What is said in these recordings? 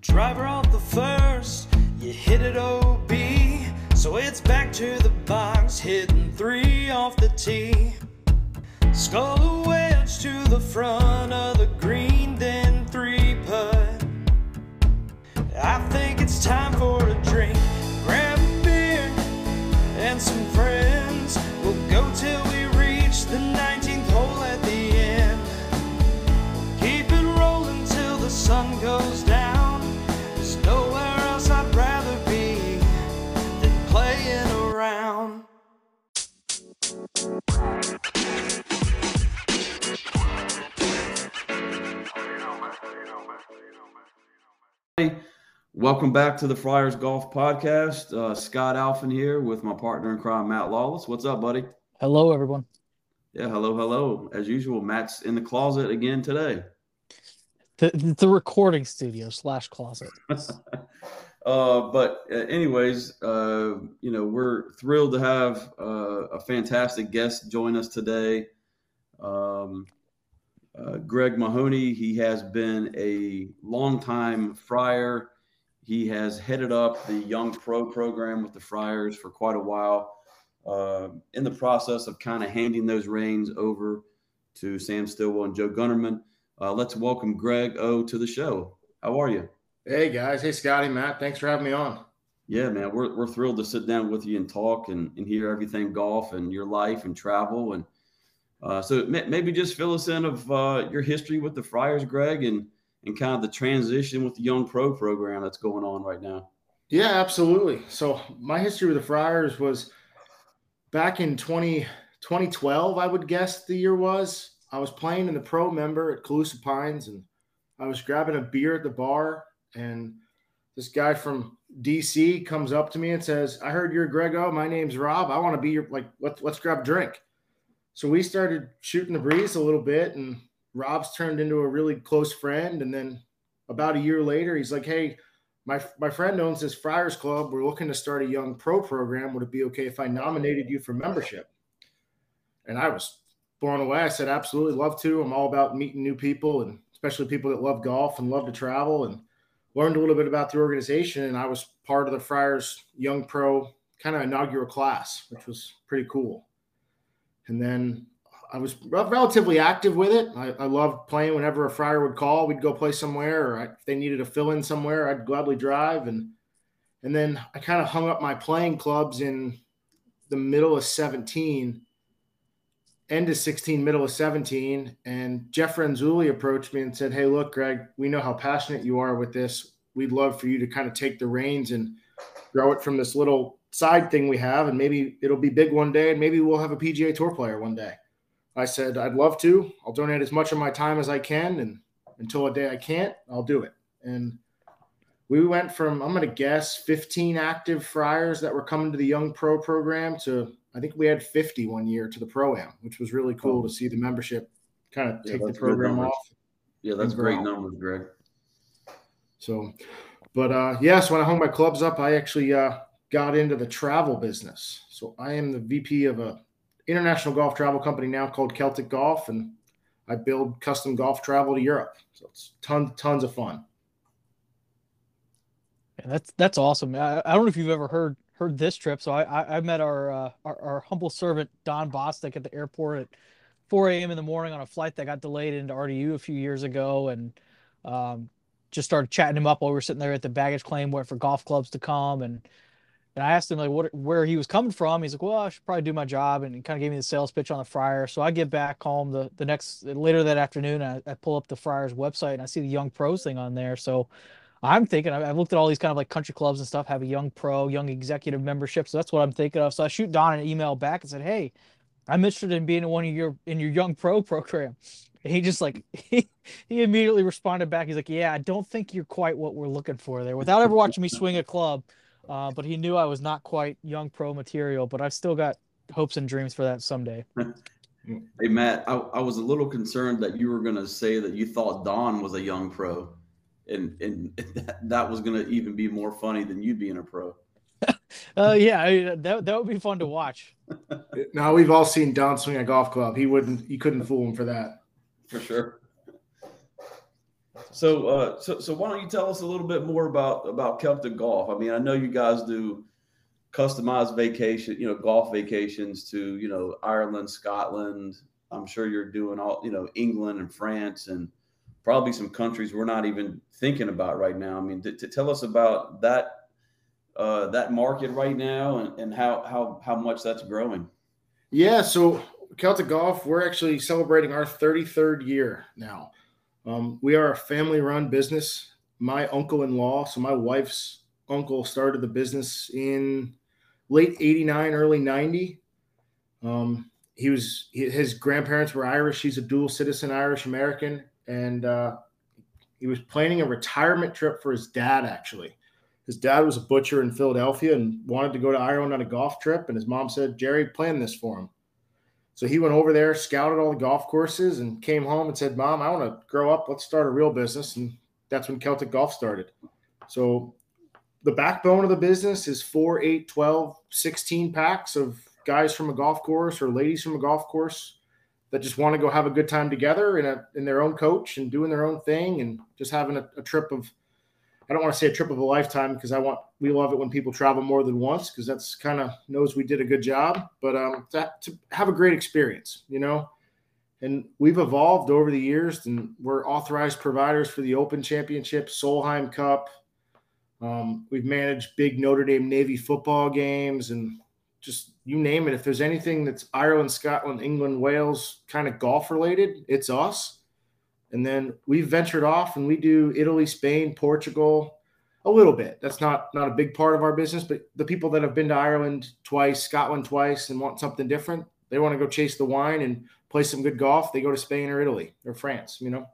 Driver off the first, you hit it OB. So it's back to the box, hitting three off the tee. Skull a wedge to the front of the green, then three putt. I think it's time for a drink. Grab a beer and some friends. We'll go till we reach the 19th hole at the end. Keep it rolling till the sun goes Welcome back to the Friars Golf Podcast. Uh, Scott Alphin here with my partner in crime, Matt Lawless. What's up, buddy? Hello, everyone. Yeah, hello, hello. As usual, Matt's in the closet again today. The, the recording studio slash closet. uh, but uh, anyways, uh, you know, we're thrilled to have uh, a fantastic guest join us today. Um, uh, Greg Mahony, he has been a longtime Friar. He has headed up the Young Pro program with the Friars for quite a while. Uh, in the process of kind of handing those reins over to Sam Stillwell and Joe Gunnerman. Uh, let's welcome Greg O to the show. How are you? Hey guys, hey Scotty, Matt, thanks for having me on. Yeah, man, we're, we're thrilled to sit down with you and talk and, and hear everything golf and your life and travel. And uh, so maybe just fill us in of uh, your history with the Friars, Greg, and and kind of the transition with the Young Pro program that's going on right now. Yeah, absolutely. So my history with the Friars was back in 20, 2012, I would guess the year was. I was playing in the pro member at Calusa Pines and I was grabbing a beer at the bar and this guy from DC comes up to me and says, I heard you're Grego. My name's Rob. I want to be your like let's let's grab a drink. So we started shooting the breeze a little bit and Rob's turned into a really close friend. And then about a year later, he's like, Hey, my, my friend owns this Friars Club. We're looking to start a young pro program. Would it be okay if I nominated you for membership? And I was blown away. I said, Absolutely love to. I'm all about meeting new people and especially people that love golf and love to travel and learned a little bit about the organization. And I was part of the Friars Young Pro kind of inaugural class, which was pretty cool. And then I was relatively active with it. I, I loved playing whenever a friar would call. We'd go play somewhere, or I, if they needed a fill in somewhere, I'd gladly drive. And and then I kind of hung up my playing clubs in the middle of 17, end of 16, middle of 17. And Jeff Renzulli approached me and said, Hey, look, Greg, we know how passionate you are with this. We'd love for you to kind of take the reins and grow it from this little side thing we have. And maybe it'll be big one day, and maybe we'll have a PGA Tour player one day. I said, I'd love to. I'll donate as much of my time as I can. And until a day I can't, I'll do it. And we went from, I'm going to guess, 15 active friars that were coming to the Young Pro program to, I think we had 50 one year to the Pro Am, which was really cool to see the membership kind of Yeah, take the program off. Yeah, that's great numbers, Greg. So, but uh, yeah, so when I hung my clubs up, I actually uh, got into the travel business. So I am the VP of a international golf travel company now called Celtic Golf, and I build custom golf travel to Europe. So it's tons tons of fun. And that's that's awesome. I, I don't know if you've ever heard heard this trip. So I I, I met our, uh, our our humble servant Don Bostic at the airport at 4 a.m. in the morning on a flight that got delayed into RDU a few years ago, and um, just started chatting him up while we were sitting there at the baggage claim, waiting for golf clubs to come, and and I asked him like what where he was coming from. He's like, well, I should probably do my job, and kind of gave me the sales pitch on the Friar. So I get back home the the next later that afternoon. I, I pull up the Friars website and I see the Young Pros thing on there. So I'm thinking I've looked at all these kind of like country clubs and stuff have a young pro, young executive membership. So that's what I'm thinking of. So I shoot Don an email back and said, Hey, I'm interested in being in one of your in your young pro program. He just like he, he immediately responded back. He's like, Yeah, I don't think you're quite what we're looking for there without ever watching me swing a club. Uh, but he knew I was not quite young pro material, but I've still got hopes and dreams for that someday. Hey, Matt, I, I was a little concerned that you were going to say that you thought Don was a young pro, and and that, that was going to even be more funny than you being a pro. Uh, yeah, I, that that would be fun to watch. Now we've all seen Don swing a golf club. He wouldn't. he couldn't fool him for that. For sure. So, uh, so, so why don't you tell us a little bit more about about Celtic golf? I mean, I know you guys do customized vacation, you know, golf vacations to you know Ireland, Scotland. I'm sure you're doing all you know England and France and probably some countries we're not even thinking about right now. I mean, to, to tell us about that uh, that market right now and, and how how how much that's growing. Yeah, so Celtic Golf, we're actually celebrating our 33rd year now. Um, we are a family run business. My uncle in law, so my wife's uncle, started the business in late 89, early 90. Um, he was his grandparents were Irish. He's a dual citizen, Irish American, and uh, he was planning a retirement trip for his dad. Actually, his dad was a butcher in Philadelphia and wanted to go to Ireland on a golf trip. And his mom said, "Jerry, plan this for him." So he went over there, scouted all the golf courses, and came home and said, Mom, I want to grow up. Let's start a real business. And that's when Celtic Golf started. So the backbone of the business is 4, 8, 12, 16 packs of guys from a golf course or ladies from a golf course that just want to go have a good time together in, a, in their own coach and doing their own thing and just having a, a trip of I don't want to say a trip of a lifetime because I want we love it when people travel more than once because that's kind of knows we did a good job. But um, to, to have a great experience, you know, and we've evolved over the years, and we're authorized providers for the Open Championship, Solheim Cup. Um, we've managed big Notre Dame Navy football games, and just you name it. If there's anything that's Ireland, Scotland, England, Wales kind of golf related, it's us. And then we've ventured off and we do Italy, Spain, Portugal, a little bit. That's not not a big part of our business, but the people that have been to Ireland twice, Scotland twice, and want something different, they want to go chase the wine and play some good golf. They go to Spain or Italy or France. You know.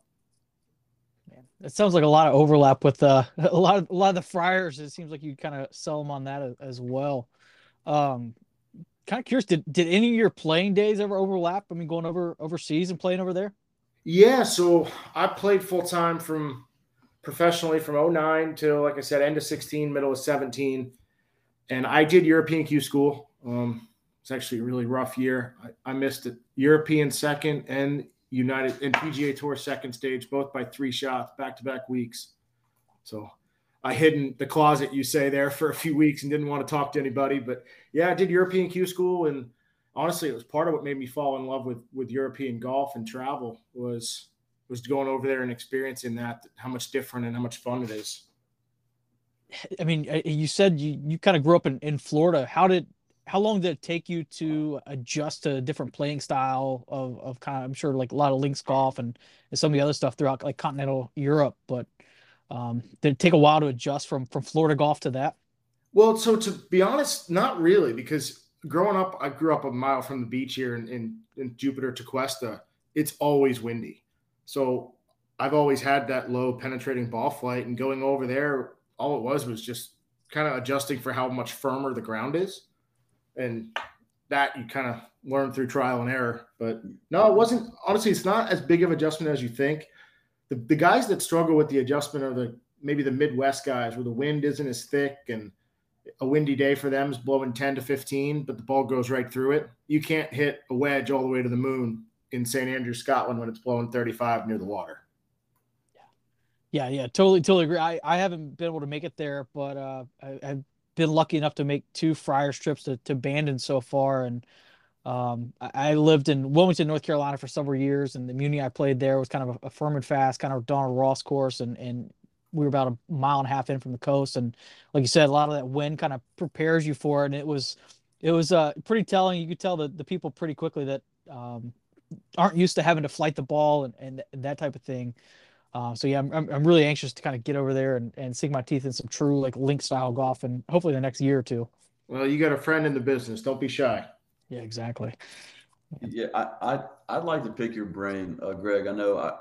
It sounds like a lot of overlap with uh, a lot of a lot of the Friars. It seems like you kind of sell them on that as, as well. Um, kind of curious, did did any of your playing days ever overlap? I mean, going over overseas and playing over there. Yeah, so I played full time from professionally from 09 till like I said, end of 16, middle of 17. And I did European Q school. Um, it's actually a really rough year. I, I missed it. European second and United and PGA Tour second stage, both by three shots, back to back weeks. So I hid in the closet, you say, there for a few weeks and didn't want to talk to anybody. But yeah, I did European Q school and honestly, it was part of what made me fall in love with with European golf and travel was was going over there and experiencing that how much different and how much fun it is. I mean, you said you you kind of grew up in in Florida. How did how long did it take you to adjust to a different playing style of, of kind of, I'm sure like a lot of links golf and, and some of the other stuff throughout like continental Europe, but um, did it take a while to adjust from, from Florida golf to that? Well, so to be honest, not really, because growing up, I grew up a mile from the beach here in, in, in Jupiter Tequesta. It's always windy. So I've always had that low penetrating ball flight and going over there, all it was was just kind of adjusting for how much firmer the ground is. And that you kind of learn through trial and error. But no, it wasn't honestly, it's not as big of adjustment as you think. The, the guys that struggle with the adjustment are the maybe the Midwest guys where the wind isn't as thick and – a windy day for them is blowing 10 to 15, but the ball goes right through it. You can't hit a wedge all the way to the moon in St. Andrews, Scotland when it's blowing 35 near the water. Yeah. Yeah. Yeah. Totally. Totally agree. I, I haven't been able to make it there, but uh, I, have been lucky enough to make two Friars trips to, to Bandon so far. And um, I, I, lived in Wilmington, North Carolina for several years, and the Muni I played there was kind of a, a firm and fast, kind of Donald Ross course, and and we were about a mile and a half in from the coast, and like you said, a lot of that wind kind of prepares you for it. And it was it was uh, pretty telling. You could tell the the people pretty quickly that um, aren't used to having to flight the ball and, and, and that type of thing. Uh, so yeah, I'm, I'm really anxious to kind of get over there and, and sink my teeth in some true like link style golf, and hopefully the next year or two. Well, you got a friend in the business. Don't be shy. Yeah, exactly. Yeah, I, I I'd like to pick your brain, uh, Greg. I know I,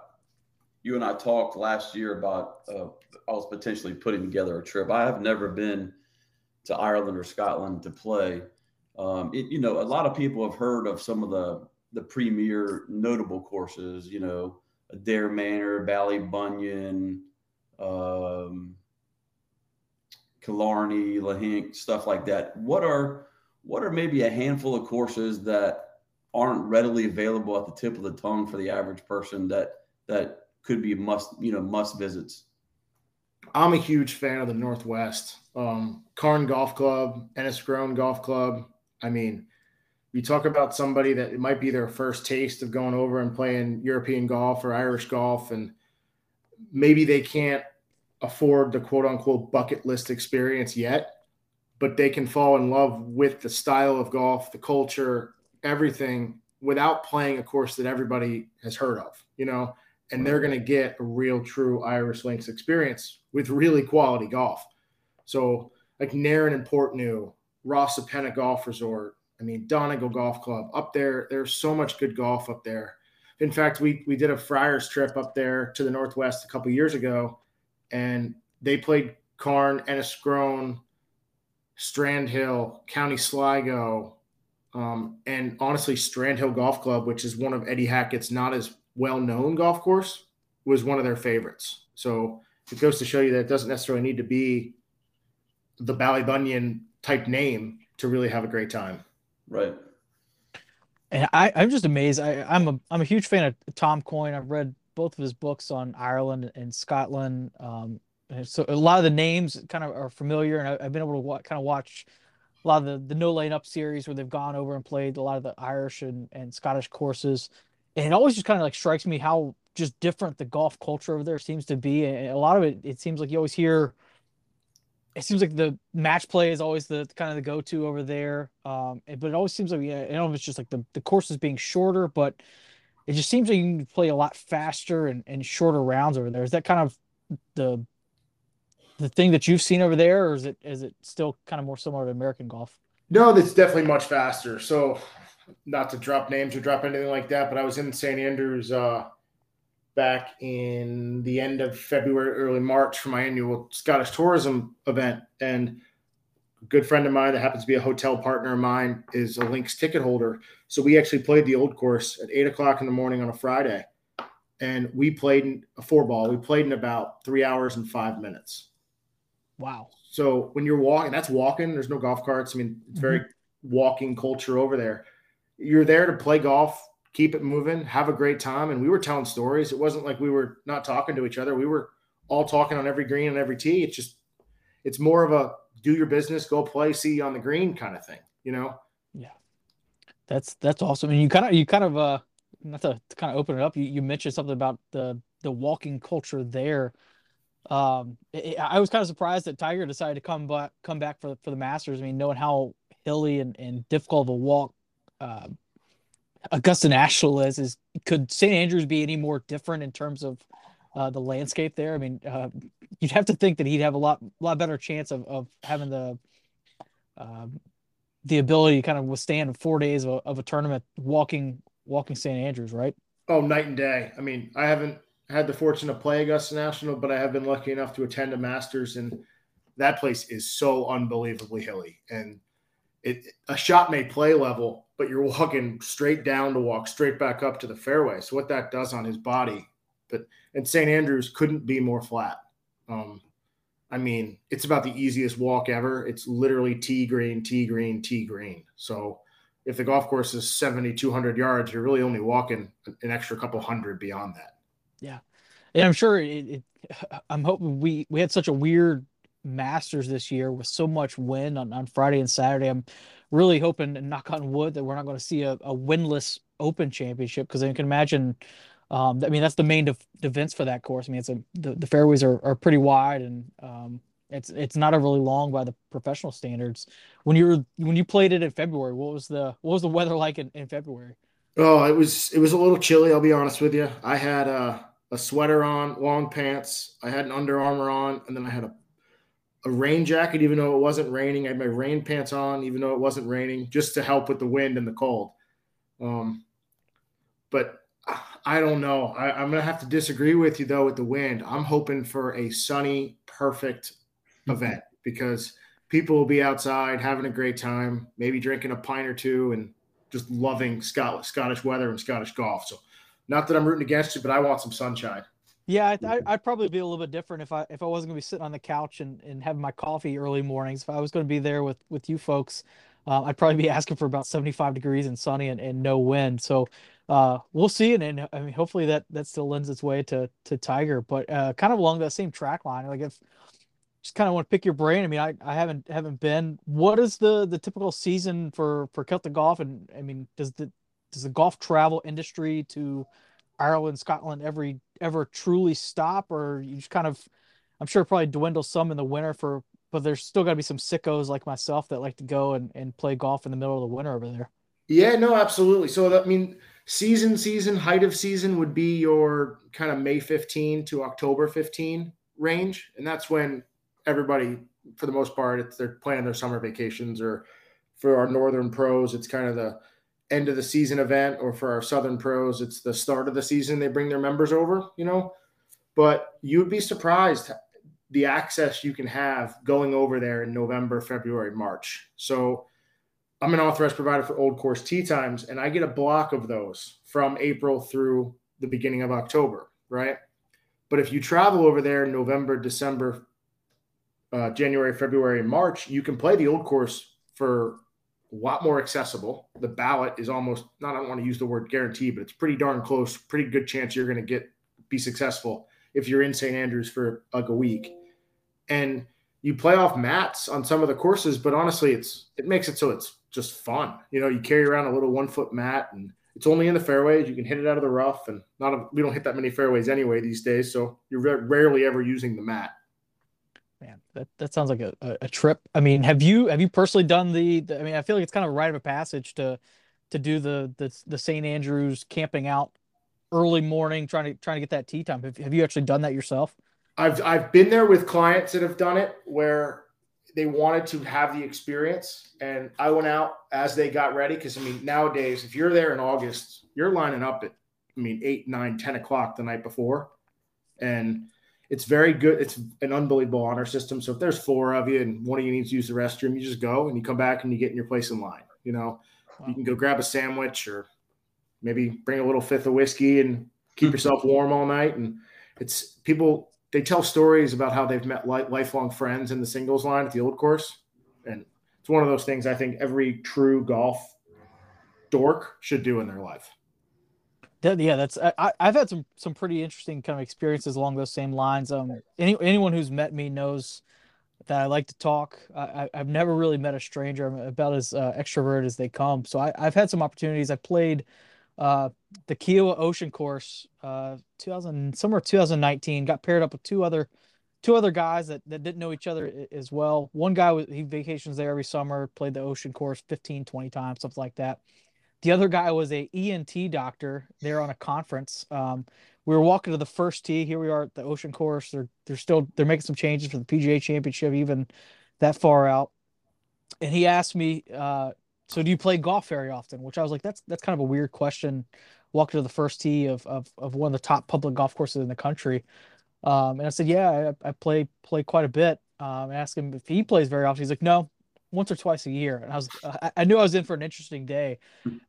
you and I talked last year about uh, I was potentially putting together a trip. I have never been to Ireland or Scotland to play. Um, it, you know, a lot of people have heard of some of the the premier notable courses. You know, Adare Manor, Ballybunion, um, Killarney, Lahinch, stuff like that. What are what are maybe a handful of courses that aren't readily available at the tip of the tongue for the average person that that could be a must you know must visits. I'm a huge fan of the Northwest. Um, Carne Golf Club, Enniscrone Golf Club. I mean, you talk about somebody that it might be their first taste of going over and playing European golf or Irish golf, and maybe they can't afford the quote unquote bucket list experience yet, but they can fall in love with the style of golf, the culture, everything without playing a course that everybody has heard of, you know, and they're going to get a real true Irish Links experience with really quality golf. So, like Narin and Portnoo, Rosapenna Golf Resort, I mean, Donegal Golf Club up there. There's so much good golf up there. In fact, we we did a Friars trip up there to the Northwest a couple years ago, and they played Carne, Enniscrone, Strandhill, County Sligo, um, and honestly, Strandhill Golf Club, which is one of Eddie Hackett's not as well known golf course, was one of their favorites. So it goes to show you that it doesn't necessarily need to be the Ballybunion type name to really have a great time. Right. And I, I'm just amazed. I, I'm a I'm a huge fan of Tom Coyne. I've read both of his books on Ireland and Scotland. Um, and so a lot of the names kind of are familiar, and I, have been able to wa- kind of watch a lot of the, the No Laying Up series where they've gone over and played a lot of the Irish and, and Scottish courses. And it always just kind of like strikes me how just different the golf culture over there seems to be. And a lot of it, it seems like you always hear, it seems like the match play is always the kind of the go to over there. Um, but it always seems like, yeah, I don't know if it's just like the, the courses being shorter, but it just seems like you can play a lot faster and, and shorter rounds over there. Is that kind of the the thing that you've seen over there, or is it is it still kind of more similar to American golf? No, that's definitely much faster. So, not to drop names or drop anything like that, but I was in St. Andrews uh, back in the end of February, early March for my annual Scottish tourism event, and a good friend of mine that happens to be a hotel partner of mine is a Links ticket holder. So we actually played the old course at eight o'clock in the morning on a Friday, and we played a four ball. We played in about three hours and five minutes. Wow. So when you're walking, that's walking. There's no golf carts. I mean, it's very mm-hmm. walking culture over there. You're there to play golf, keep it moving, have a great time. And we were telling stories. It wasn't like we were not talking to each other. We were all talking on every green and every tee. It's just, it's more of a do your business, go play, see you on the green kind of thing, you know? Yeah. That's, that's awesome. And you kind of, you kind of, uh, not to, to kind of open it up, you, you mentioned something about the, the walking culture there um, it, I was kind of surprised that Tiger decided to come back, come back for for the Masters. I mean, knowing how hilly and, and difficult of a walk uh, Augusta National is, is could St Andrews be any more different in terms of uh, the landscape there? I mean, uh, you'd have to think that he'd have a lot lot better chance of of having the um, the ability to kind of withstand four days of a, of a tournament walking walking St Andrews, right? Oh, night and day. I mean, I haven't had the fortune to play Augusta National, but I have been lucky enough to attend a Masters, and that place is so unbelievably hilly. And it a shot may play level, but you're walking straight down to walk straight back up to the fairway. So what that does on his body, but and St Andrews couldn't be more flat. Um, I mean, it's about the easiest walk ever. It's literally tee green, tee green, tee green. So if the golf course is 70, 200 yards, you're really only walking an extra couple hundred beyond that. Yeah, and I'm sure it, it, I'm hoping we we had such a weird Masters this year with so much wind on, on Friday and Saturday. I'm really hoping, and knock on wood, that we're not going to see a, a windless Open Championship because I can imagine. Um, I mean, that's the main defense for that course. I mean, it's a the, the fairways are, are pretty wide and um, it's it's not a really long by the professional standards. When you were when you played it in February, what was the what was the weather like in, in February? Oh, it was it was a little chilly. I'll be honest with you. I had uh a sweater on, long pants. I had an Under Armour on, and then I had a, a rain jacket, even though it wasn't raining. I had my rain pants on, even though it wasn't raining, just to help with the wind and the cold. Um, but I don't know. I, I'm going to have to disagree with you, though, with the wind. I'm hoping for a sunny, perfect event because people will be outside having a great time, maybe drinking a pint or two and just loving Scottish, Scottish weather and Scottish golf. So not that I'm rooting against you, but I want some sunshine. Yeah, I, would probably be a little bit different if I if I wasn't going to be sitting on the couch and, and having my coffee early mornings. If I was going to be there with with you folks, uh, I'd probably be asking for about 75 degrees and sunny and, and no wind. So uh, we'll see. And, and I mean, hopefully that that still lends its way to to Tiger. But uh, kind of along that same track line, like if just kind of want to pick your brain. I mean, I, I haven't haven't been. What is the the typical season for for Celtic golf? And I mean, does the does the golf travel industry to Ireland, Scotland every ever truly stop, or you just kind of? I'm sure probably dwindle some in the winter for, but there's still got to be some sickos like myself that like to go and, and play golf in the middle of the winter over there. Yeah, no, absolutely. So I mean, season, season, height of season would be your kind of May 15 to October 15 range, and that's when everybody, for the most part, it's they're planning their summer vacations. Or for our northern pros, it's kind of the end of the season event, or for our southern pros, it's the start of the season. They bring their members over, you know. But you'd be surprised the access you can have going over there in November, February, March. So I'm an authorized provider for Old Course tee times, and I get a block of those from April through the beginning of October, right? But if you travel over there in November, December, uh, January, February, March, you can play the Old Course for a lot more accessible. The ballot is almost not. I don't want to use the word guarantee, but it's pretty darn close. Pretty good chance you're going to get be successful if you're in St. Andrews for like a week, and you play off mats on some of the courses. But honestly, it's it makes it so it's just fun. You know, you carry around a little one foot mat and it's only in the fairways. You can hit it out of the rough, and not a, we don't hit that many fairways anyway these days, so you're rarely ever using the mat. Man, that, that sounds like a, a, trip. I mean, have you have you personally done the, the, I mean, I feel like it's kind of a rite of a passage to to do the the, the St. Andrews camping out early morning, trying to trying to get that tee time. Have, have you actually done that yourself? I've I've been there with clients that have done it where they wanted to have the experience. And I went out as they got ready because I mean, nowadays, if you're there in August, you're lining up at I mean eight, nine, 10 o'clock the night before. And it's very good. It's an unbelievable honor system. So if there's four of you and one of you needs to use the restroom, you just go and you come back and you get in your place in line. You know, wow. you can go grab a sandwich or maybe bring a little fifth of whiskey and keep hmm. yourself warm all night. And it's people they tell stories about how they've met lifelong friends in the singles line at the old course, and it's one of those things I think every true golf dork should do in their life. Yeah, that's I, have had some some pretty interesting kind of experiences along those same lines. Um, any anyone who's met me knows that I like to talk. I, have never really met a stranger. I'm about as uh, extroverted as they come. So I, have had some opportunities. I played uh, the Kiawah Ocean Course, uh, 2000 somewhere 2019. Got paired up with two other two other guys that, that didn't know each other as well. One guy he vacations there every summer, played the Ocean Course 15, 20 times, something like that. The other guy was a ENT doctor there on a conference. Um, we were walking to the first tee. Here we are at the Ocean Course. They're they're still they're making some changes for the PGA Championship, even that far out. And he asked me, uh, so do you play golf very often? Which I was like, that's that's kind of a weird question. Walking to the first tee of of, of one of the top public golf courses in the country. Um, and I said, yeah, I, I play play quite a bit. Um, asked him if he plays very often. He's like, no, once or twice a year. And I was, I, I knew I was in for an interesting day.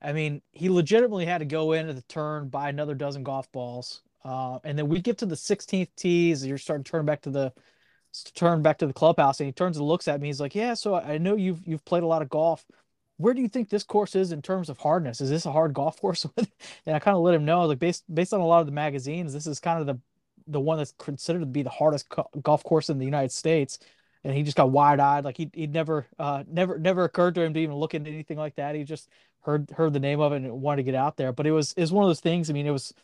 I mean, he legitimately had to go into the turn, buy another dozen golf balls, uh, and then we get to the 16th tees. You're starting to turn back to the turn back to the clubhouse, and he turns and looks at me. He's like, yeah, so I know you've you've played a lot of golf where do you think this course is in terms of hardness? Is this a hard golf course? and I kind of let him know, like based based on a lot of the magazines, this is kind of the the one that's considered to be the hardest co- golf course in the United States. And he just got wide eyed, like he he never uh never never occurred to him to even look into anything like that. He just heard heard the name of it and wanted to get out there. But it was is one of those things. I mean, it was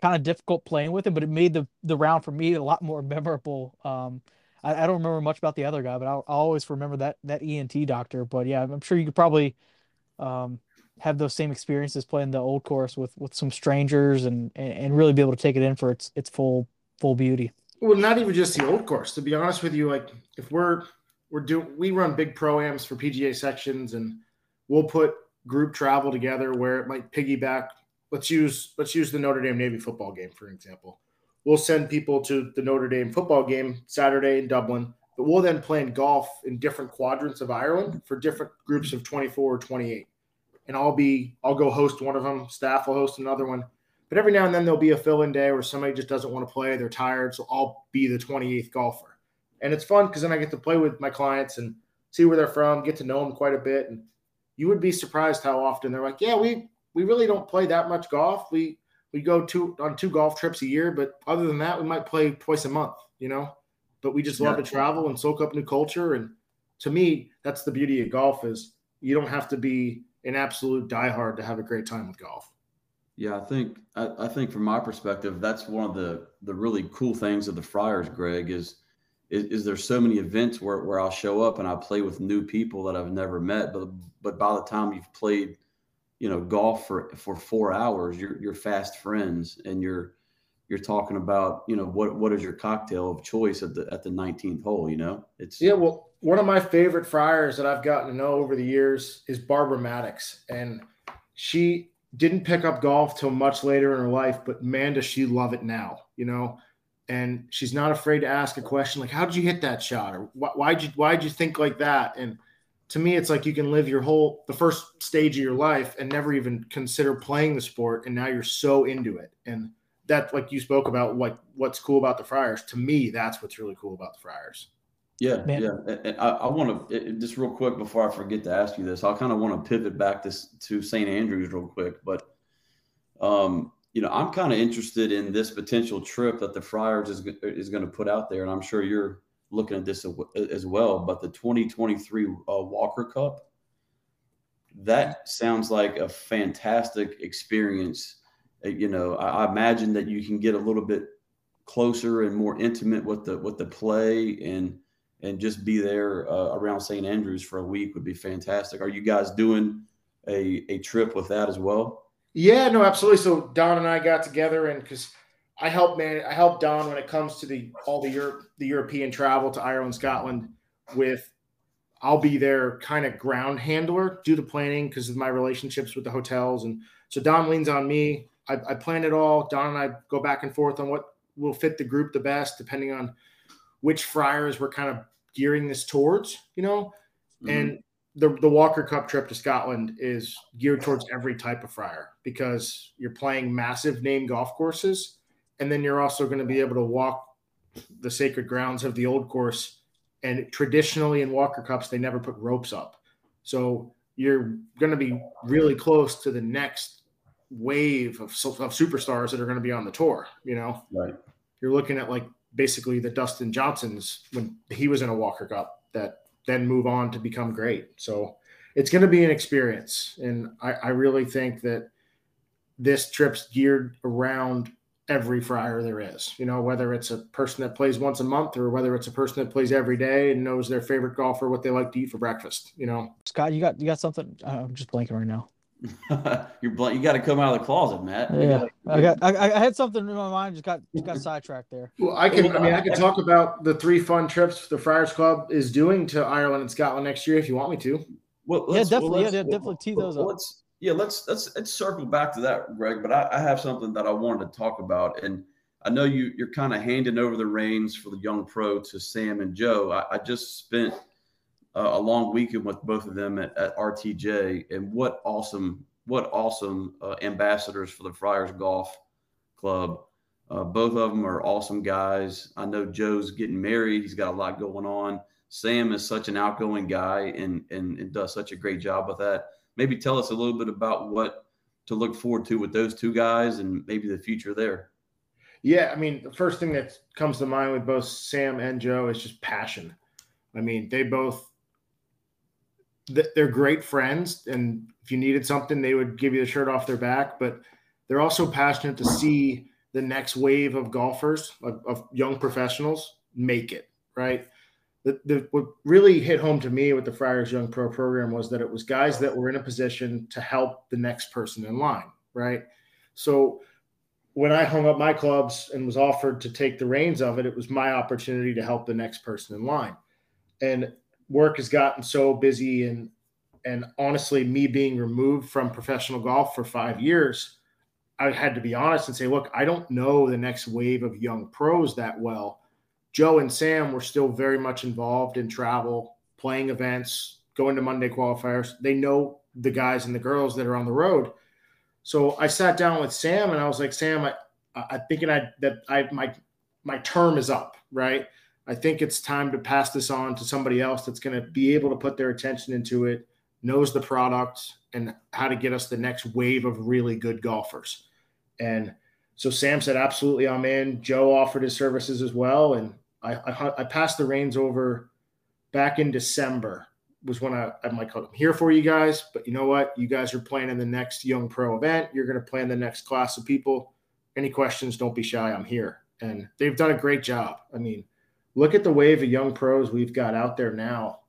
kind of difficult playing with him, but it made the the round for me a lot more memorable. Um, I, I don't remember much about the other guy, but I'll, I'll, always remember that that ENT doctor. But yeah, I'm sure you could probably um, have those same experiences playing the old course with with some strangers and, and and really be able to take it in for its its full full beauty. Well, not even just the old course. To be honest with you, like if we're we're doing we run big proams for PGA sections, and we'll put group travel together where it might piggyback. Let's use let's use the Notre Dame Navy football game for example we'll send people to the Notre Dame football game Saturday in Dublin, but we'll then plan golf in different quadrants of Ireland for different groups of 24 or 28. And I'll be, I'll go host one of them, staff will host another one. But every now and then there'll be a fill in day where somebody just doesn't want to play, they're tired. So I'll be the 28th golfer. And it's fun because then I get to play with my clients and see where they're from, get to know them quite a bit. And you would be surprised how often they're like, yeah, we, we really don't play that much golf. We we go two on two golf trips a year, but other than that, we might play twice a month, you know. But we just love Yeah. to travel and soak up new culture. And to me, that's the beauty of golf is you don't have to be an absolute diehard to have a great time with golf. Yeah, I think I, I think from my perspective, that's one of the the really cool things of the Friars, Greg, is is, is there's so many events where, where I'll show up and I play with new people that I've never met, but but by the time you've played, you know, golf for for four hours, you're you're fast friends and you're you're talking about, you know, what what is your cocktail of choice at the at the 19th hole, you know? It's Yeah, well, one of my favorite friars that I've gotten to know over the years is Barbara Maddox, and she didn't pick up golf till much later in her life, but man, does she love it now, you know? And she's not afraid to ask a question like, "How did you hit that shot?" or "Why- "Why'd you Why'd you think like that?" And to me, it's like you can live your whole the first stage of your life and never even consider playing the sport, and now you're so into it. And that, like you spoke about, what what's cool about the Friars. To me, that's what's really cool about the Friars. Yeah, Man. yeah. I, I want to just real quick before I forget to ask you this. I kind of want to pivot back to to St. Andrews real quick, but um, you know, I'm kind of interested in this potential trip that the Friars is is going to put out there, and I'm sure you're looking at this as well. But the 2023 uh, Walker Cup, that sounds like a fantastic experience. Uh, You know, I, I imagine that you can get a little bit closer and more intimate with the with the play and and just be there uh, around St. Andrews for a week would be fantastic. Are you guys doing a a trip with that as well? Yeah, no, absolutely. So Don and I got together, and because I help man, I help Don when it comes to the all the Europe, the European travel to Ireland, Scotland. With I'll be their kind of ground handler, do the planning because of my relationships with the hotels, and so Don leans on me. I, I plan it all. Don and I go back and forth on what will fit the group the best, depending on which friars we're kind of gearing this towards. You know, mm-hmm. and the the Walker Cup trip to Scotland is geared towards every type of friar because you're playing massive name golf courses, and then you're also going to be able to walk the sacred grounds of the old course. And traditionally in Walker Cups, they never put ropes up, so you're going to be really close to the next wave of, of superstars that are going to be on the tour. You know, right. you're looking at like basically the Dustin Johnsons when he was in a Walker Cup that then move on to become great. So it's going to be an experience. And I, I really think that this trip's geared around every friar there is, you know, whether it's a person that plays once a month or whether it's a person that plays every day and knows their favorite golfer, what they like to eat for breakfast, you know? Scott, you got you got something? Uh, I'm just blanking right now. You're bl- you got to come out of the closet, Matt. Yeah, I got I, I had something in my mind, just got just got sidetracked there. Well, I can, I mean, I can talk about the three fun trips the Friars Club is doing to Ireland and Scotland next year if you want me to. Well, Yeah, let's- well, definitely, yeah, let's- yeah, definitely tee those up. Let's yeah, let's let's let's circle back to that, Greg. But I, I have something that I wanted to talk about, and I know you you're kind of handing over the reins for the young pro to Sam and Joe. I, I just spent a long weekend with both of them at, at RTJ, and what awesome what awesome uh, ambassadors for the Friars Golf Club. Uh, both of them are awesome guys. I know Joe's getting married; he's got a lot going on. Sam is such an outgoing guy and, and and does such a great job with that. Maybe tell us a little bit about what to look forward to with those two guys and maybe the future there. Yeah, I mean, the first thing that comes to mind with both Sam and Joe is just passion. I mean, they both th- they're great friends, and if you needed something, they would give you the shirt off their back. But they're also passionate to see the next wave of golfers, of, of young professionals, make it right. The, the, what really hit home to me with the Friars Young Pro program was that it was guys that were in a position to help the next person in line, right? So when I hung up my clubs and was offered to take the reins of it, it was my opportunity to help the next person in line. And work has gotten so busy and and honestly, me being removed from professional golf for five years, I had to be honest and say, look, I don't know the next wave of young pros that well. Joe and Sam were still very much involved in travel, playing events, going to Monday qualifiers. They know the guys and the girls that are on the road. So I sat down with Sam and I was like, Sam, I, I thinking I that I my my term is up, right? I think it's time to pass this on to somebody else that's going to be able to put their attention into it, knows the product and how to get us the next wave of really good golfers. And so Sam said, absolutely, I'm in. Joe offered his services as well. And I, I, I passed the reins over back in December was when I, I'm like, here for you guys, but you know what? You guys are planning the next young pro event. You're going to plan the next class of people. Any questions, don't be shy. I'm here. And they've done a great job. I mean, look at the wave of young pros we've got out there now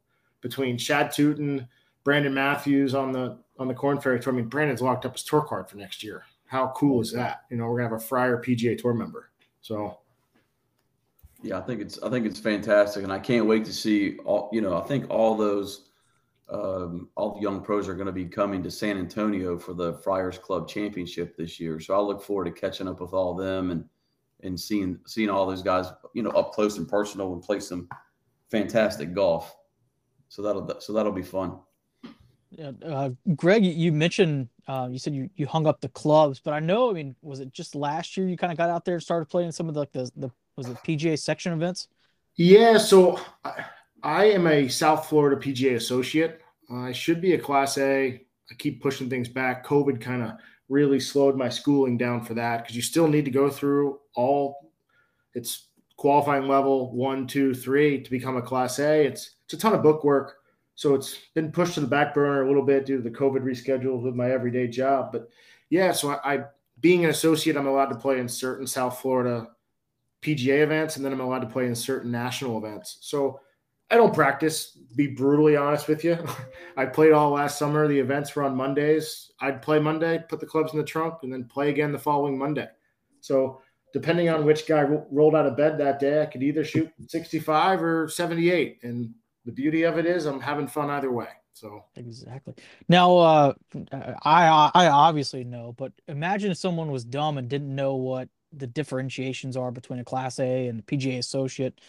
between Chad Tootin, Brandon Matthews on the on the Korn Ferry Tour. I mean, Brandon's locked up his tour card for next year. How cool is that? You know, we're gonna have a Friar PGA Tour member. So yeah, I think it's I think it's fantastic, and I can't wait to see all. You know, I think all those um, all the young pros are going to be coming to San Antonio for the Friars Club Championship this year. So I look forward to catching up with all them and and seeing seeing all those guys, you know, up close and personal and play some fantastic golf. So that'll so that'll be fun. Yeah, uh, Greg, you mentioned uh, you said you, you hung up the clubs, but I know, I mean, was it just last year you kind of got out there and started playing some of the, like the the was it PGA section events? Yeah, so I, I am a South Florida PGA associate. I should be a Class A. I keep pushing things back. COVID kind of really slowed my schooling down for that because you still need to go through all it's qualifying level one, two, three to become a Class A. It's it's a ton of book work. So it's been pushed to the back burner a little bit due to the COVID reschedules with my everyday job. But yeah, so I, I being an associate, I'm allowed to play in certain South Florida PGA events, and then I'm allowed to play in certain national events. So I don't practice, be brutally honest with you. I played all last summer. The events were on Mondays. I'd play Monday, put the clubs in the trunk, and then play again the following Monday. So depending on which guy ro- rolled out of bed that day, I could either shoot 65 or 78. And the beauty of it is I'm having fun either way. So exactly. Now, uh, I I obviously know, but imagine if someone was dumb and didn't know what the differentiations are between a Class A and a PGA Associate.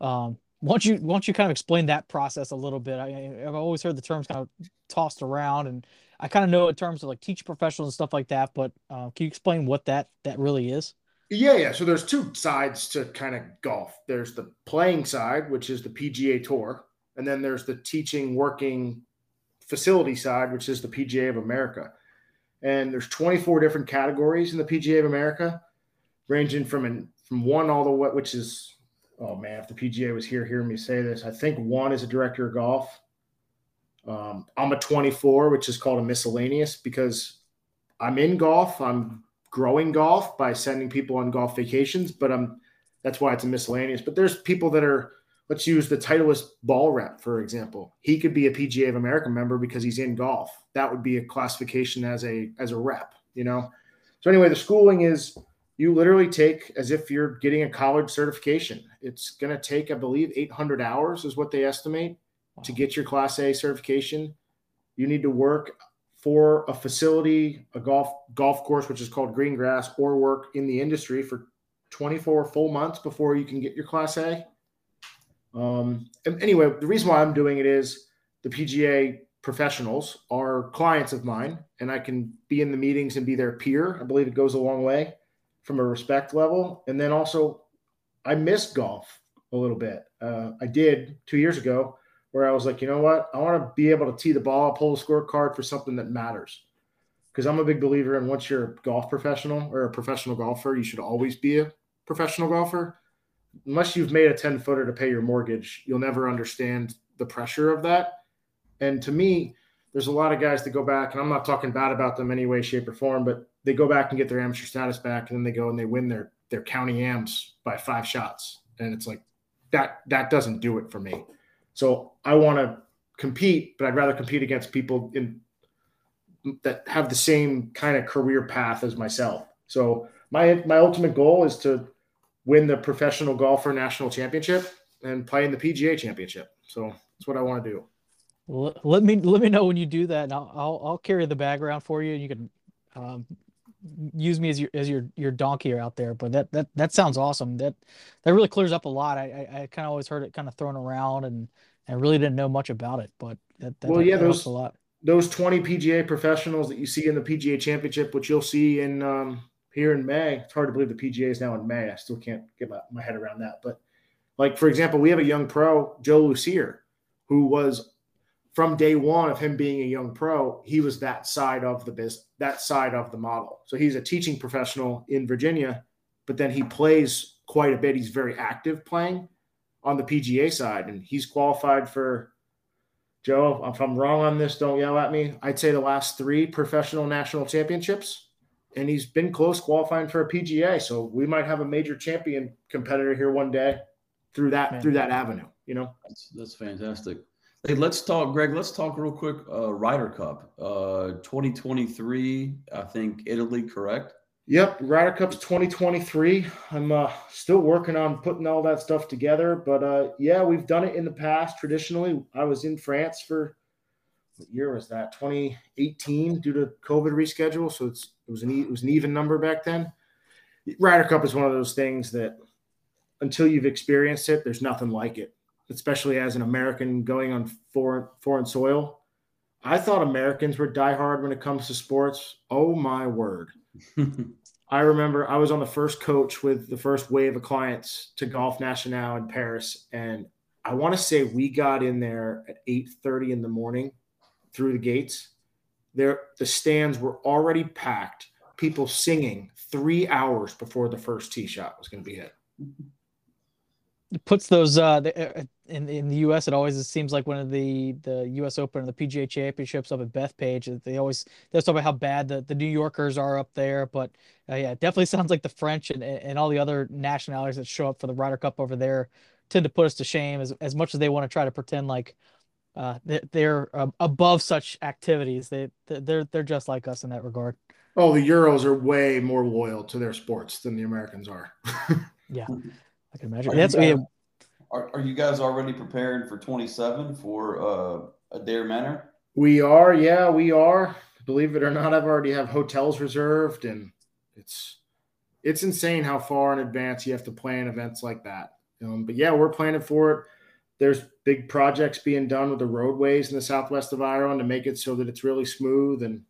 Um, once you once you kind of explain that process a little bit, I, have always heard the terms kind of tossed around, and I kind of know in terms of like teach professionals and stuff like that. But uh, can you explain what that that really is? Yeah, yeah. So there's two sides to kind of golf. There's the playing side, which is the PGA Tour, and then there's the teaching, working, facility side, which is the PGA of America. And there's 24 different categories in the PGA of America ranging from an, from one all the way, which is oh man, if the PGA was here hearing me say this, I think one is a director of golf. Um, I'm a 24, which is called a miscellaneous because I'm in golf. I'm growing golf by sending people on golf vacations, but I'm that's why it's a miscellaneous. But there's people that are let's use the Titleist ball rep for example. He could be a PGA of America member because he's in golf. That would be a classification as a as a rep, you know. So anyway, the schooling is you literally take as if you're getting a college certification. It's going to take, I believe, 800 hours is what they estimate wow. to get your Class A certification. You need to work for a facility, a golf golf course, which is called green grass, or work in the industry for 24 full months before you can get your Class A. Um, anyway, the reason why I'm doing it is the PGA professionals are clients of mine, and I can be in the meetings and be their peer. I believe it goes a long way from a respect level. And then also, I missed golf a little bit. Uh, I did two years ago where I was like, you know what? I want to be able to tee the ball, pull a scorecard for something that matters. Because I'm a big believer in once you're a golf professional or a professional golfer, you should always be a professional golfer. Unless you've made a 10 footer to pay your mortgage, you'll never understand the pressure of that. And to me, there's a lot of guys that go back, and I'm not talking bad about them any way, shape, or form, but they go back and get their amateur status back, and then they go and they win their their county AMs by five shots, and it's like that that doesn't do it for me. So I want to compete, but I'd rather compete against people in that have the same kind of career path as myself. So my my ultimate goal is to win the professional golfer national championship and play in the PGA championship. So that's what I want to do. Let me let me know when you do that, and I'll I'll, I'll carry the bag around for you, and you can um, use me as your as your your donkey out there. But that that that sounds awesome. That that really clears up a lot. I I, I kind of always heard it kind of thrown around and and really didn't know much about it. But that, that well, yeah, those a lot. Those twenty PGA professionals that you see in the PGA Championship, which you'll see in um, here in May. It's hard to believe the PGA is now in May. I still can't get my, my head around that. But like for example, we have a young pro, Joe Lucier, who was from day one of him being a young pro, he was that side of the business, that side of the model. So he's a teaching professional in Virginia, but then he plays quite a bit. He's very active playing on the PGA side, and he's qualified for Joe. If I'm wrong on this, don't yell at me. I'd say the last three professional national championships, and he's been close qualifying for a PGA. So we might have a major champion competitor here one day through that Man. through that avenue. You know, that's, that's fantastic. Hey, let's talk, Greg. Let's talk real quick. Uh, Ryder Cup, uh, 2023. I think Italy, correct? Yep, Ryder Cup's 2023. I'm uh, still working on putting all that stuff together, but uh, yeah, we've done it in the past. Traditionally, I was in France for what year was that? 2018 due to COVID reschedule. So it's it was an it was an even number back then. Ryder Cup is one of those things that until you've experienced it, there's nothing like it especially as an American going on foreign foreign soil. I thought Americans were diehard when it comes to sports. Oh my word. I remember I was on the first coach with the first wave of clients to Golf National in Paris. And I want to say we got in there at 8:30 in the morning through the gates. There the stands were already packed, people singing three hours before the first tee shot was going to be hit It puts those uh, the, uh, in in the U.S. It always seems like one of the the U.S. Open and the PGA Championships up at Bethpage. They always they talk about how bad the, the New Yorkers are up there, but uh, yeah, it definitely sounds like the French and and all the other nationalities that show up for the Ryder Cup over there tend to put us to shame as as much as they want to try to pretend like uh, they're above such activities. They they're they're just like us in that regard. Oh, the Euros are way more loyal to their sports than the Americans are. yeah. I can imagine. Are That's guys, are, are you guys already preparing for 27 for uh, Adare Manor? We are, yeah, we are. Believe it or not, I've already have hotels reserved, and it's it's insane how far in advance you have to plan events like that. Um, but yeah, we're planning for it. There's big projects being done with the roadways in the southwest of Ireland to make it so that it's really smooth, and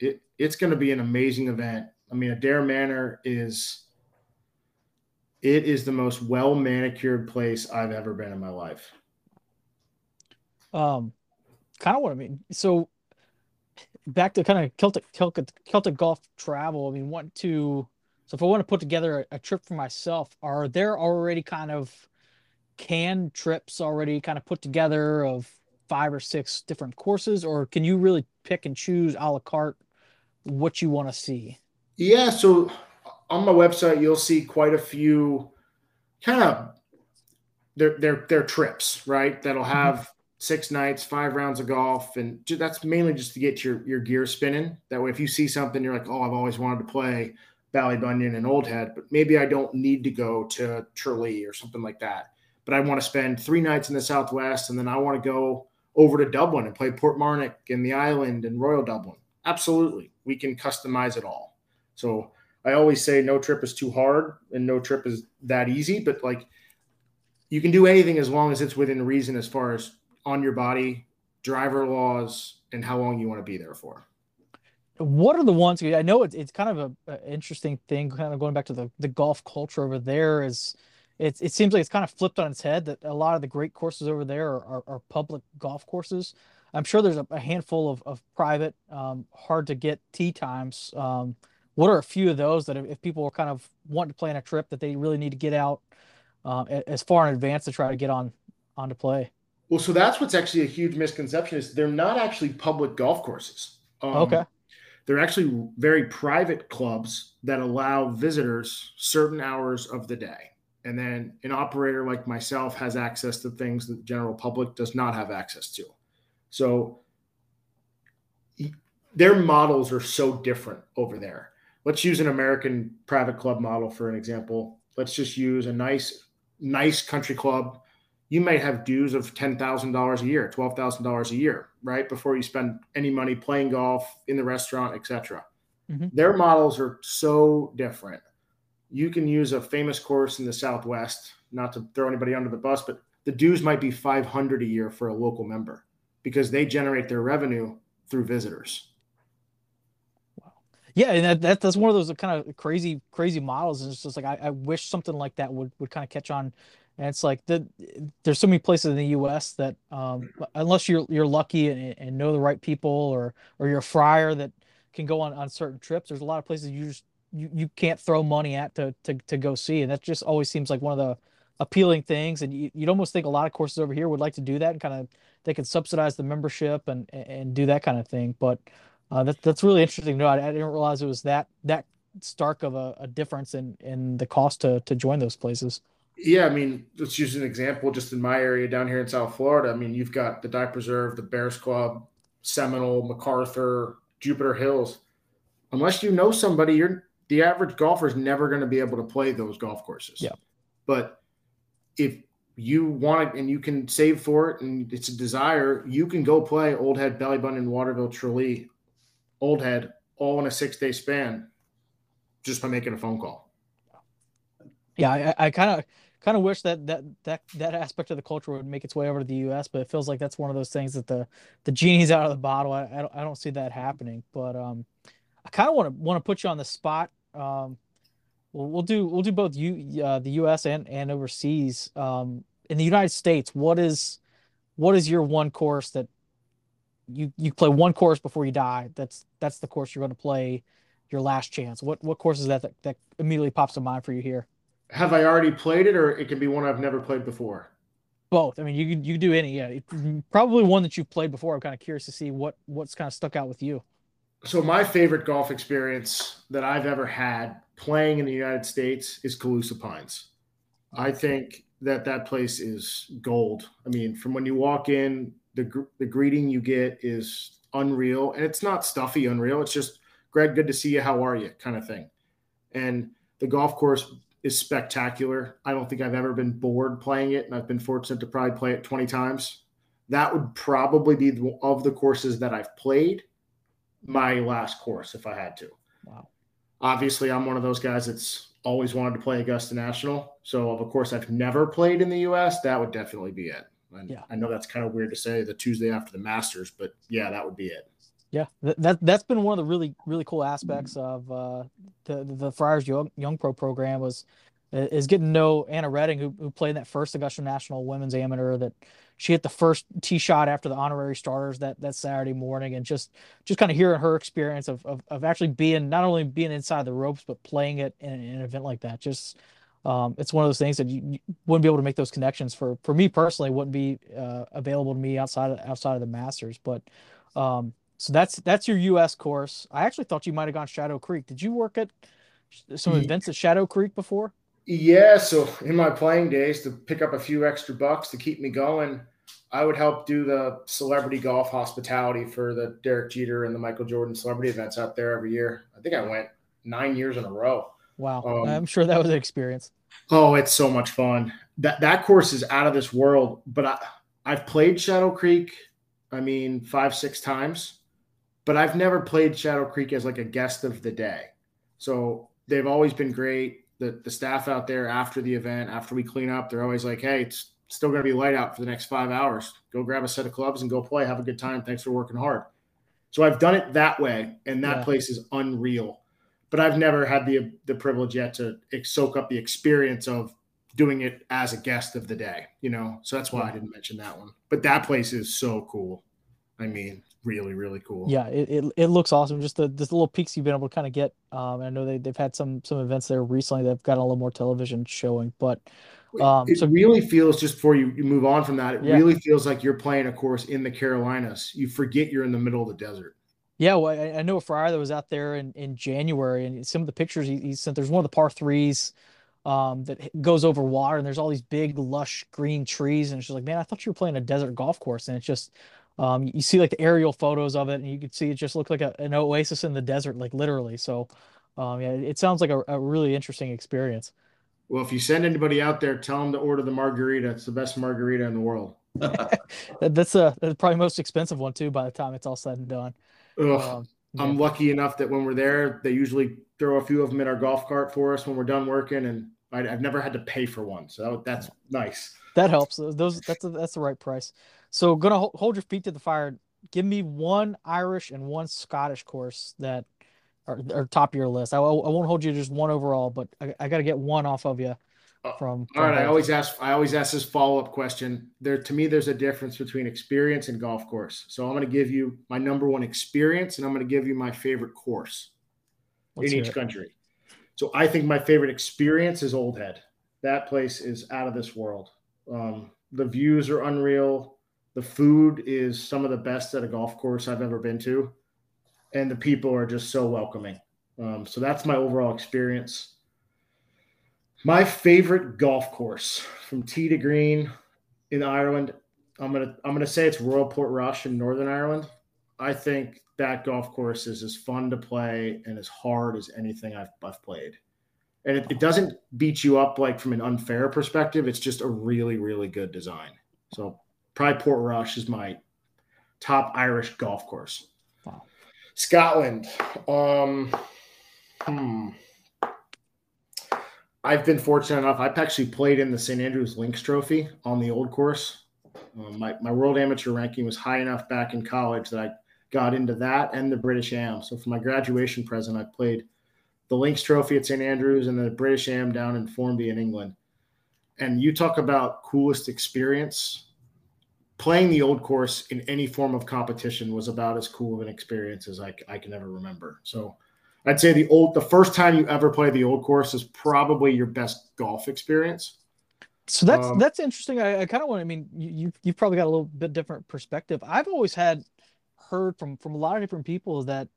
it, it's going to be an amazing event. I mean, Adare Manor is it is the most well manicured place I've ever been in my life. Um, kind of what I mean. So back to kind of Celtic, Celtic, Celtic golf travel. I mean, want to, so if I want to put together a, a trip for myself, are there already kind of canned trips already kind of put together of five or six different courses, or can you really pick and choose a la carte what you want to see? Yeah. So on my website, you'll see quite a few kind of their their their trips, right? That'll mm-hmm. have mm-hmm. six nights, five rounds of golf, and that's mainly just to get your your gear spinning. That way, if you see something, you're like, oh, I've always wanted to play Ballybunion and Old Head, but maybe I don't need to go to Tralee or something like that. But I want to spend three nights in the Southwest, and then I want to go over to Dublin and play Portmarnock and the Island and Royal Dublin. Absolutely, we can customize it all. So I always say no trip is too hard and no trip is that easy, but like you can do anything as long as it's within reason as far as on your body, driver laws, and how long you want to be there for. What are the ones I know it's, it's kind of a, a interesting thing, kind of going back to the, the golf culture over there is it, it seems like it's kind of flipped on its head that a lot of the great courses over there are, are, are public golf courses. I'm sure there's a, a handful of, of private, um, hard to get tee times. Um, what are a few of those that if people are kind of wanting to plan a trip that they really need to get out uh, as far in advance to try to get on on to play? Well, so that's what's actually a huge misconception is they're not actually public golf courses. Um, okay. They're actually very private clubs that allow visitors certain hours of the day. And then an operator like myself has access to things that the general public does not have access to. So their models are so different over there let's use an American private club model for an example. Let's just use a nice, nice country club. You might have dues of ten thousand dollars a year, twelve thousand dollars a year, right? Before you spend any money playing golf in the restaurant, etc. Mm-hmm. Their models are so different. You can use a famous course in the Southwest, not to throw anybody under the bus, but the dues might be 500 a year for a local member because they generate their revenue through visitors. Yeah, and that, that that's one of those kind of crazy crazy models. And it's just like I, I wish something like that would would kind of catch on And it's like the, there's so many places in the U.S. that um, unless you're you're lucky and, and know the right people or or you're a friar that can go on on certain trips, there's a lot of places you just you, you can't throw money at to, to to go see, and that just always seems like one of the appealing things. And you, would almost think a lot of courses over here would like to do that and kind of they can subsidize the membership and and do that kind of thing. But uh, that, that's really interesting. No, I, I, didn't realize it was that that stark of a, a difference in in the cost to to join those places. Yeah, I mean, let's use an example just in my area down here in South Florida. I mean, you've got the Dye Preserve, the Bears Club, Seminole, McArthur, Jupiter Hills. Unless you know somebody, you're the average golfer is never going to be able to play those golf courses. Yeah. But if you want it and you can save for it and it's a desire, you can go play Old Head, Ballybunion, Waterville, Tralee, Old Head, all in a six day span just by making a phone call. Yeah, I kind of kind of wish that that that that aspect of the culture would make its way over to the U.S., but it feels like that's one of those things that the the genie's out of the bottle. I I don't, I don't see that happening, but um, I kind of want to want to put you on the spot. Um, we'll, we'll do we'll do both you uh, the U.S. and and overseas. Um, in the United States, what is what is your one course that you you play one course before you die? That's that's the course you're going to play your last chance? What what course is that, that that immediately pops to mind for you here? Have I already played it, or it can be one I've never played before? Both. I mean, you you do any. Yeah, probably one that you've played before. I'm kind of curious to see what what's kind of stuck out with you. So my favorite golf experience that I've ever had playing in the United States is Calusa Pines. I think that that place is gold. I mean, from when you walk in, the the greeting you get is unreal, and it's not stuffy unreal. It's just Greg, good to see you. How are you? Kind of thing. And the golf course is spectacular. I don't think I've ever been bored playing it, and I've been fortunate to probably play it 20 times. That would probably be the, of the courses that I've played my last course if I had to. Wow. Obviously, I'm one of those guys that's always wanted to play Augusta National. So, of course, I've never played in the U.S. That would definitely be it. And yeah. I know that's kind of weird to say the Tuesday after the Masters, but yeah, that would be it. Yeah, that that's been one of the really really cool aspects of uh, the the Friars Young, Young Pro program was is getting to know Anna Redding, who, who played in that first Augusta National Women's Amateur. That she hit the first tee shot after the honorary starters that that Saturday morning, and just just kind of hearing her experience of, of of actually being not only being inside the ropes but playing it in, in an event like that. Just um, it's one of those things that you, you, wouldn't be able to make those connections for for me personally. Wouldn't be uh, available to me outside of, outside of the Masters, but um, so that's that's your U.S. course. I actually thought you might have gone Shadow Creek. Did you work at some events at Shadow Creek before? Yeah. So in my playing days, to pick up a few extra bucks to keep me going, I would help do the celebrity golf hospitality for the Derek Jeter and the Michael Jordan celebrity events out there every year. I think I went nine years in a row. Wow. Um, I'm sure that was an experience. Oh, it's so much fun. That that course is out of this world. But I I've played Shadow Creek. I mean, five six times but I've never played Shadow Creek as like a guest of the day. So they've always been great. The the staff out there after the event, after we clean up, they're always like, "Hey, it's still going to be light out for the next five hours. Go grab a set of clubs and go play. Have a good time. Thanks for working hard." So I've done it that way, and that yeah. place is unreal. But I've never had the the privilege yet to soak up the experience of doing it as a guest of the day. You know, so that's why yeah. I didn't mention that one. But that place is so cool. I mean, really really cool. Yeah, it, it, it looks awesome. Just the, the little peaks you've been able to kind of get. Um, I know they they've had some some events there recently. They've got a little more television showing, but um, it so, really feels just before you, you move on from that. It yeah. really feels like you're playing a course in the Carolinas. You forget you're in the middle of the desert. Yeah, well, I, I know a friar that was out there in, in January, and some of the pictures he, he sent. There's one of the par threes um, that goes over water, and there's all these big, lush green trees, and it's just like, man, I thought you were playing a desert golf course, and it's just um, you see like the aerial photos of it, and you can see it just looked like a, an oasis in the desert, like literally. So, um, yeah, it sounds like a, a, really interesting experience. Well, if you send anybody out there, tell them to order the margarita. It's the best margarita in the world. that's a that's probably most expensive one too. By the time it's all said and done. Um, I'm lucky enough that when we're there, they usually throw a few of them in our golf cart for us when we're done working, and I, have never had to pay for one, so that's nice. That helps. Those that's a, that's the right price. So gonna hold your feet to the fire. Give me one Irish and one Scottish course that are, are top of your list. I, I won't hold you just one overall, but I, I got to get one off of you. From, All right, I always ask. I always ask this follow up question. There, to me, there's a difference between experience and golf course. So I'm going to give you my number one experience, and I'm going to give you my favorite course Let's in each it. country. So I think my favorite experience is Old Head. That place is out of this world. Um, the views are unreal. The food is some of the best at a golf course I've ever been to, and the people are just so welcoming. Um, so that's my overall experience. My favorite golf course from tee to green in Ireland. I'm gonna I'm gonna say it's Royal Portrush in Northern Ireland. I think that golf course is as fun to play and as hard as anything I've, I've played. And it, it doesn't beat you up like from an unfair perspective. It's just a really, really good design. So probably Port Rush is my top Irish golf course. Wow. Scotland. Um, hmm. I've been fortunate enough. I've actually played in the St. Andrews Links Trophy on the old course. Um, my, my world amateur ranking was high enough back in college that I got into that and the British Am. So for my graduation present, I played the Links Trophy at St. Andrews and the British Am down in Formby in England. And you talk about coolest experience. Playing the old course in any form of competition was about as cool of an experience as I, I can ever remember. So I'd say the old, the first time you ever play the old course is probably your best golf experience. So that's Um, that's interesting. I, I kind of want. I mean, you you- you've probably got a little bit different perspective. I've always had heard from from a lot of different people that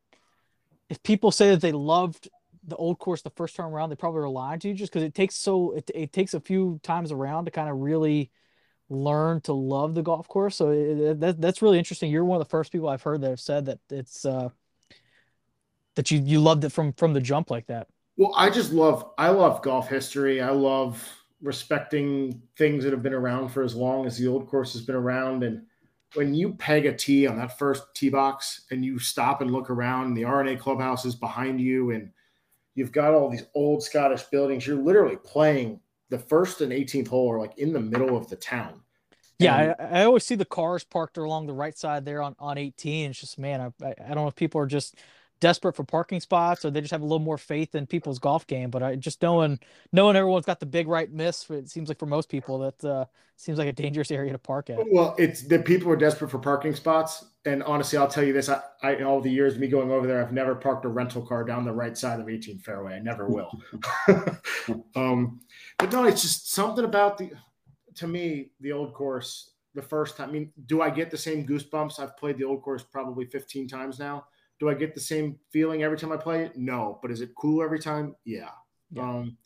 if people say that they loved the old course the first time around, they probably are lying to you just because it takes so it, it takes a few times around to kind of really learn to love the golf course. So it, it- that that's really interesting. You're one of the first people I've heard that have said that it's uh that you you loved it from from the jump like that. Well, I just love I love golf history. I love respecting things that have been around for as long as the old course has been around. And when you peg a tee on that first tee box and you stop and look around, the R&A clubhouse is behind you, and you've got all these old Scottish buildings. You're literally playing the first and 18th hole are like in the middle of the town. Yeah, I, I always see the cars parked along the right side there on, on 18. It's just, man, I I don't know if people are just desperate for parking spots or they just have a little more faith in people's golf game. But I just knowing knowing everyone's got the big right miss, it seems like for most people that uh, seems like a dangerous area to park at. Well, it's the people are desperate for parking spots. And honestly, I'll tell you this: I, I in all the years me going over there, I've never parked a rental car down the right side of 18 fairway. I never will. um, but no, it's just something about the. To me, the old course. The first time, I mean, do I get the same goosebumps? I've played the old course probably 15 times now. Do I get the same feeling every time I play it? No. But is it cool every time? Yeah. Yeah. Um,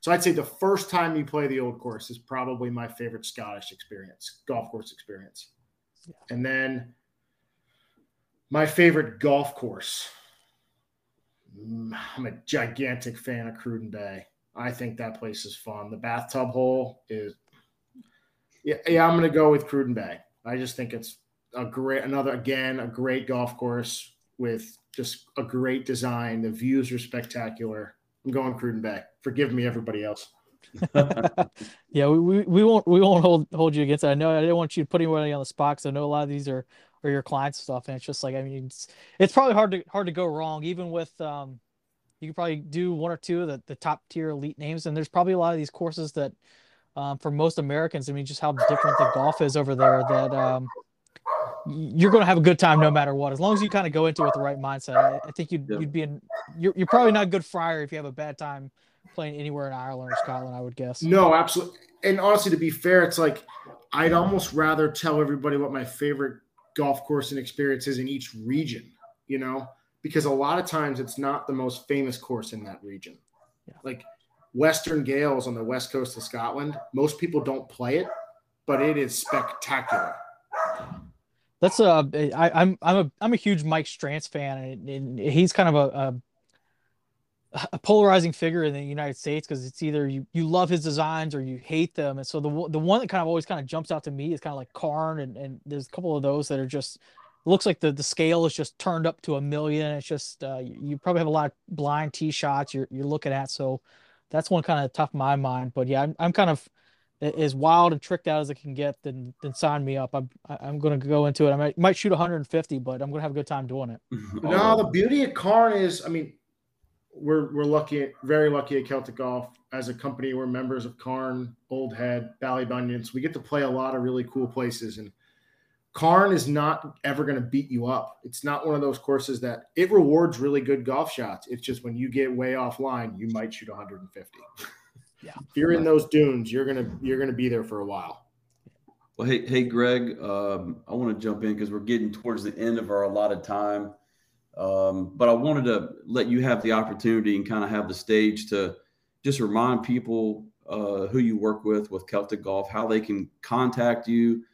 so I'd say the first time you play the old course is probably my favorite Scottish experience, golf course experience. Yeah. And then my favorite golf course. Mm, I'm a gigantic fan of Cruden Bay. I think that place is fun. The bathtub hole is yeah, yeah, I'm gonna go with Cruden Bay. I just think it's a great another again, a great golf course with just a great design. The views are spectacular. I'm going Cruden Bay. Forgive me, everybody else. Yeah, we, we, we won't we won't hold hold you against it. I know I didn't want you to put anybody on the spot because I know a lot of these are are your clients stuff, and it's just like I mean it's it's probably hard to hard to go wrong, even with um you could probably do one or two of the, the top tier elite names, and there's probably a lot of these courses that um for most Americans, I mean just how different the golf is over there that um you're going to have a good time no matter what, as long as you kind of go into it with the right mindset. I, I think you'd Yep. you'd be in you're you're probably not a good friar if you have a bad time playing anywhere in Ireland or Scotland. I would guess. No, absolutely. And honestly, to be fair, it's like I'd almost rather tell everybody what my favorite golf course and experience is in each region, you know, because a lot of times it's not the most famous course in that region. Yeah. Like Western Gailes on the west coast of Scotland, most people don't play it, but it is spectacular. That's uh, I'm I'm a I'm a huge Mike Strantz fan, and, and he's kind of a, a, a polarizing figure in the United States because it's either you you love his designs or you hate them, and so the the one that kind of always kind of jumps out to me is kind of like Carne, and and there's a couple of those that are just looks like the the scale is just turned up to a million. It's just uh, you, you probably have a lot of blind tee shots you're you're looking at, so that's one kind of tough in my mind. But yeah, I'm I'm kind of as wild and tricked out as it can get, then then sign me up. I'm I- I'm gonna go into it. I might might shoot 150, but I'm gonna have a good time doing it. No, oh. the beauty of Carne is, I mean, we're we're lucky, very lucky at Celtic Golf as a company. We're members of Carne, Old Head, Ballybunions. We get to play a lot of really cool places, and Carne is not ever going to beat you up. It's not one of those courses that it rewards really good golf shots. It's just when you get way offline, you might shoot 150. Yeah. if you're in those dunes, you're gonna you're gonna be there for a while. Well, hey, hey, Greg, um, I want to jump in because we're getting towards the end of our allotted time. Um, but I wanted to let you have the opportunity and kind of have the stage to just remind people uh, who you work with with Celtic Golf, how they can contact you,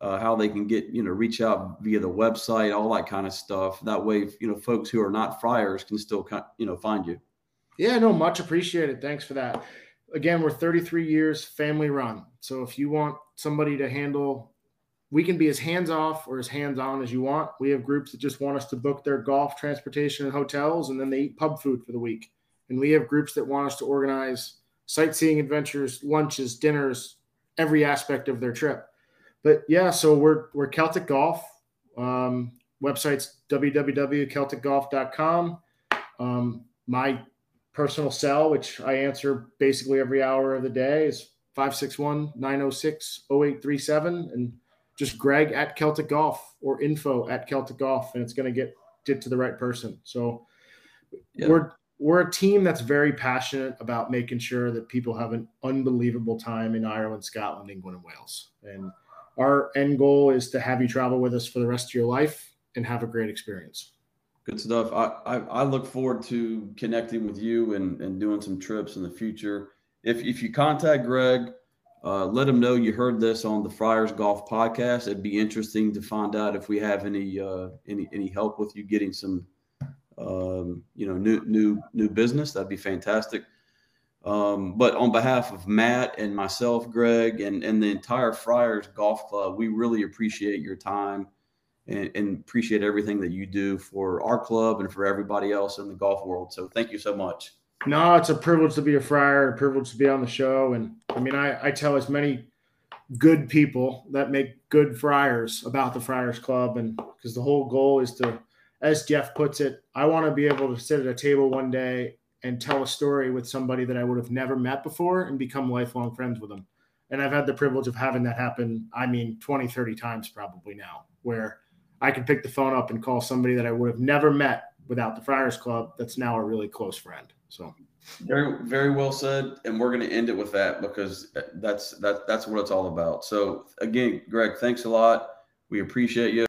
uh, how they can get you know reach out via the website, all that kind of stuff. That way, you know, folks who are not friars can still you know find you. Yeah, no, much appreciated. Thanks for that. Again, we're 33 years family run. So if you want somebody to handle we can be as hands off or as hands on as you want. We have groups that just want us to book their golf, transportation, and hotels, and then they eat pub food for the week. And we have groups that want us to organize sightseeing adventures, lunches, dinners, every aspect of their trip. But yeah, so we're we're Celtic Golf. Um, website's www.celticgolf.com. Um, my personal cell, which I answer basically every hour of the day, is 561 906 0837. And just Greg at Celtic Golf or info at Celtic Golf, and it's going to get get to the right person. So yeah. we're we're a team that's very passionate about making sure that people have an unbelievable time in Ireland, Scotland, England, and Wales. And our end goal is to have you travel with us for the rest of your life and have a great experience. Good stuff. I, I, I look forward to connecting with you and, and doing some trips in the future. If, if you contact Greg, uh, let him know you heard this on the Friars Golf Podcast. It'd be interesting to find out if we have any uh, any any help with you getting some um, you know new new new business. That'd be fantastic. Um, but on behalf of Matt and myself, Greg, and and the entire Friars Golf Club, we really appreciate your time and, and appreciate everything that you do for our club and for everybody else in the golf world. So thank you so much. No, it's a privilege to be a friar, a privilege to be on the show. And I mean, I, I tell as many good people that make good friars about the Friars Club. And because the whole goal is to, as Jeff puts it, I want to be able to sit at a table one day and tell a story with somebody that I would have never met before and become lifelong friends with them. And I've had the privilege of having that happen, I mean, 20, 30 times probably now, where I can pick the phone up and call somebody that I would have never met without the Friars Club that's now a really close friend. So very very well said, and we're going to end it with that because that's that that's what it's all about. So again, Greg, thanks a lot. We appreciate you.